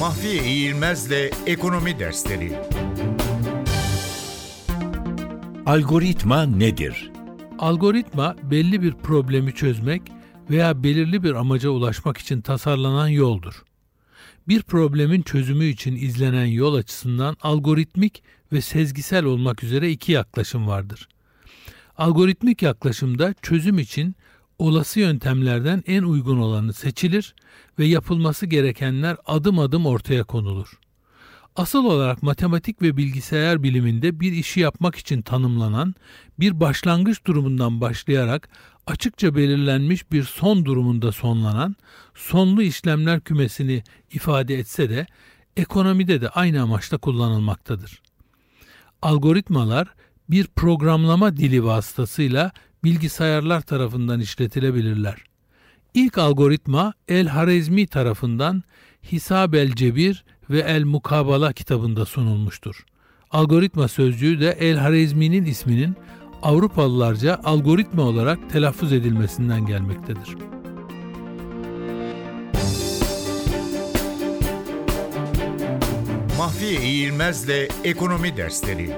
Mahfiye İğilmez'le Ekonomi Dersleri Algoritma nedir? Algoritma belli bir problemi çözmek veya belirli bir amaca ulaşmak için tasarlanan yoldur. Bir problemin çözümü için izlenen yol açısından algoritmik ve sezgisel olmak üzere iki yaklaşım vardır. Algoritmik yaklaşımda çözüm için olası yöntemlerden en uygun olanı seçilir ve yapılması gerekenler adım adım ortaya konulur. Asıl olarak matematik ve bilgisayar biliminde bir işi yapmak için tanımlanan bir başlangıç durumundan başlayarak açıkça belirlenmiş bir son durumunda sonlanan sonlu işlemler kümesini ifade etse de ekonomide de aynı amaçla kullanılmaktadır. Algoritmalar bir programlama dili vasıtasıyla bilgisayarlar tarafından işletilebilirler. İlk algoritma El-Harezmi tarafından Hisab el-Cebir ve El-Mukabala kitabında sunulmuştur. Algoritma sözcüğü de El-Harezmi'nin isminin Avrupalılarca algoritma olarak telaffuz edilmesinden gelmektedir. Mahfiye İğilmez'le Ekonomi Dersleri